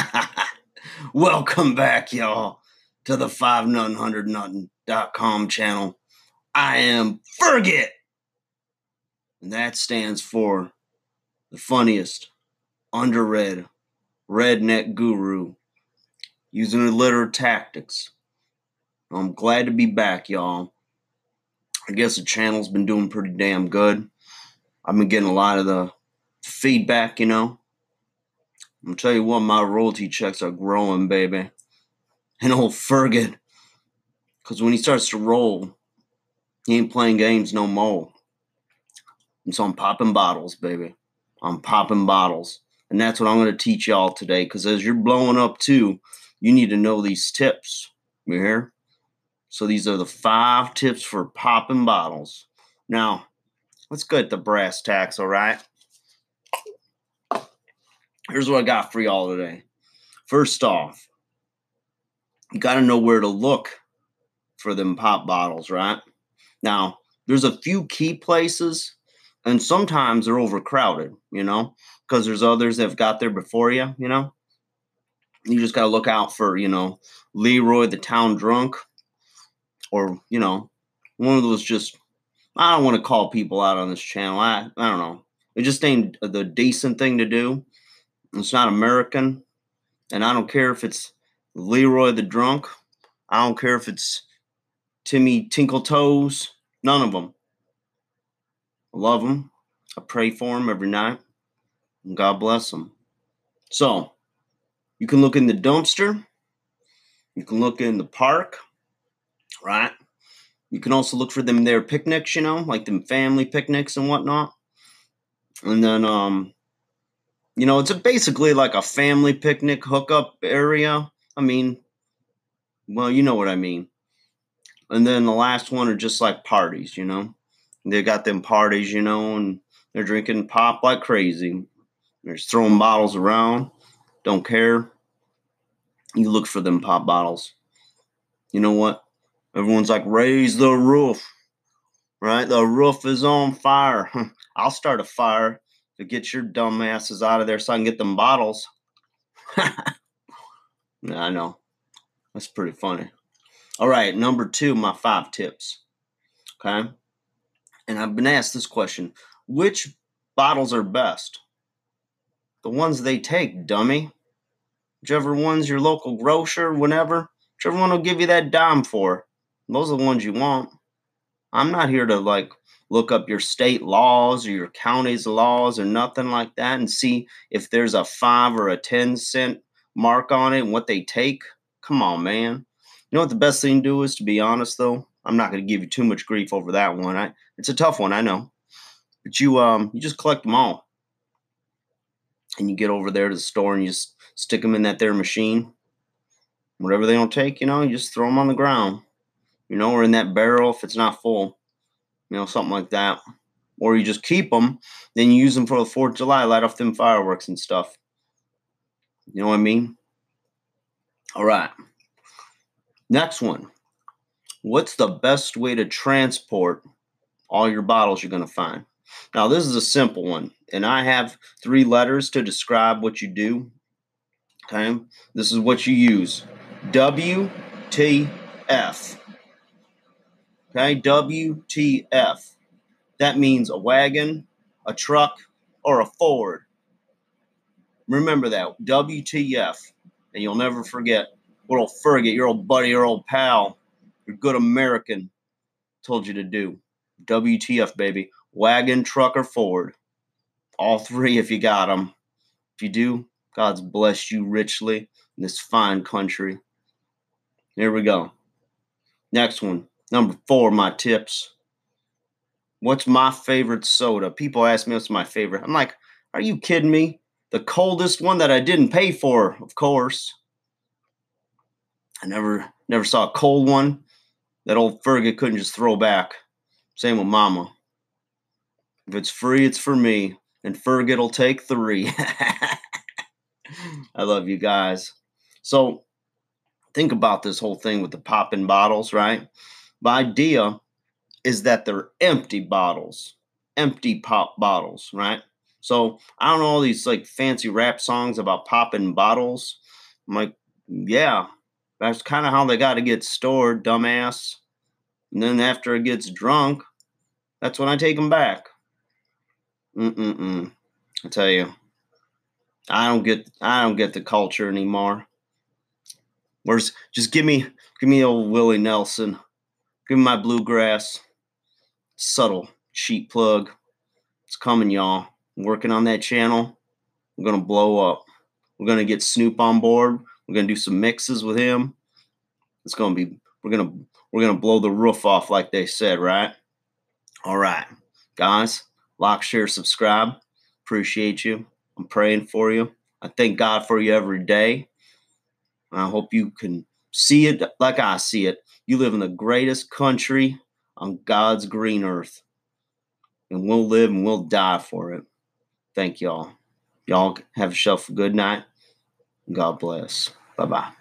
Welcome back, y'all, to the 5 nothing 100 nothing.com channel. I am Fergit. And that stands for the funniest, underread, redneck guru using illiterate tactics. I'm glad to be back, y'all. I guess the channel's been doing pretty damn good. I've been getting a lot of the feedback, you know. I'm tell you what, my royalty checks are growing, baby. And old Fergus, because when he starts to roll, he ain't playing games no more. And so I'm popping bottles, baby. I'm popping bottles. And that's what I'm gonna teach y'all today, because as you're blowing up too, you need to know these tips. You hear? So these are the five tips for popping bottles. Now, let's go at the brass tacks, all right? Here's what I got for y'all today. First off, you got to know where to look for them pop bottles, right? Now, there's a few key places, and sometimes they're overcrowded, you know, because there's others that have got there before you, you know. You just got to look out for, you know, Leroy the Town Drunk, or, you know, one of those just, I don't want to call people out on this channel. I, I don't know. It just ain't the decent thing to do it's not American. And I don't care if it's Leroy the Drunk. I don't care if it's Timmy Tinkle Toes. None of them. I love them. I pray for them every night. And God bless them. So, you can look in the dumpster. You can look in the park, right? You can also look for them their picnics, you know, like them family picnics and whatnot. And then um you know, it's basically like a family picnic hookup area. I mean, well, you know what I mean. And then the last one are just like parties, you know. They got them parties, you know, and they're drinking pop like crazy. They're just throwing bottles around. Don't care. You look for them pop bottles. You know what? Everyone's like, raise the roof. Right? The roof is on fire. I'll start a fire to get your dumb asses out of there so I can get them bottles. Yeah, I know. That's pretty funny. All right, number two, my five tips. Okay. And I've been asked this question which bottles are best? The ones they take, dummy. Whichever one's your local grocer, whenever, whichever one will give you that dime for. Those are the ones you want. I'm not here to like look up your state laws or your county's laws or nothing like that and see if there's a five or a 10 cent mark on it and what they take? Come on, man. You know what the best thing to do is, to be honest, though? I'm not going to give you too much grief over that one. I, it's a tough one, I know. But you, um, you just collect them all. And you get over there to the store and you just stick them in that there machine. Whatever they don't take, you know, you just throw them on the ground. You know, or in that barrel if it's not full you know, something like that. Or you just keep them, then you use them for the 4th of July, light off them fireworks and stuff. You know what I mean? All right. Next one. What's the best way to transport all your bottles you're going to find? Now, this is a simple one, and I have three letters to describe what you do. Okay. This is what you use WTF. Okay, WTF. That means a wagon, a truck, or a Ford. Remember that, WTF. And you'll never forget what old Fergie, your old buddy, your old pal, your good American told you to do. WTF, baby. Wagon, truck, or Ford. All three if you got them. If you do, God's blessed you richly in this fine country. Here we go. Next one. Number four, my tips. What's my favorite soda? People ask me what's my favorite. I'm like, are you kidding me? The coldest one that I didn't pay for, of course. I never never saw a cold one that old Fergie couldn't just throw back. Same with Mama. If it's free, it's for me. And Fergit'll take three. I love you guys. So think about this whole thing with the popping bottles, right? The idea is that they're empty bottles, empty pop bottles, right? So I don't know all these like fancy rap songs about popping bottles. I'm like, yeah, that's kind of how they got to get stored, dumbass. And then after it gets drunk, that's when I take them back. Mm-mm-mm. I tell you, I don't get I don't get the culture anymore. Where's just give me give me old Willie Nelson. Give me my bluegrass. Subtle sheet plug. It's coming, y'all. I'm working on that channel. We're gonna blow up. We're gonna get Snoop on board. We're gonna do some mixes with him. It's gonna be we're gonna we're gonna blow the roof off like they said, right? All right, guys. Like, share, subscribe. Appreciate you. I'm praying for you. I thank God for you every day. I hope you can see it like I see it. You live in the greatest country on God's green earth. And we'll live and we'll die for it. Thank y'all. Y'all have yourself a good night. God bless. Bye bye.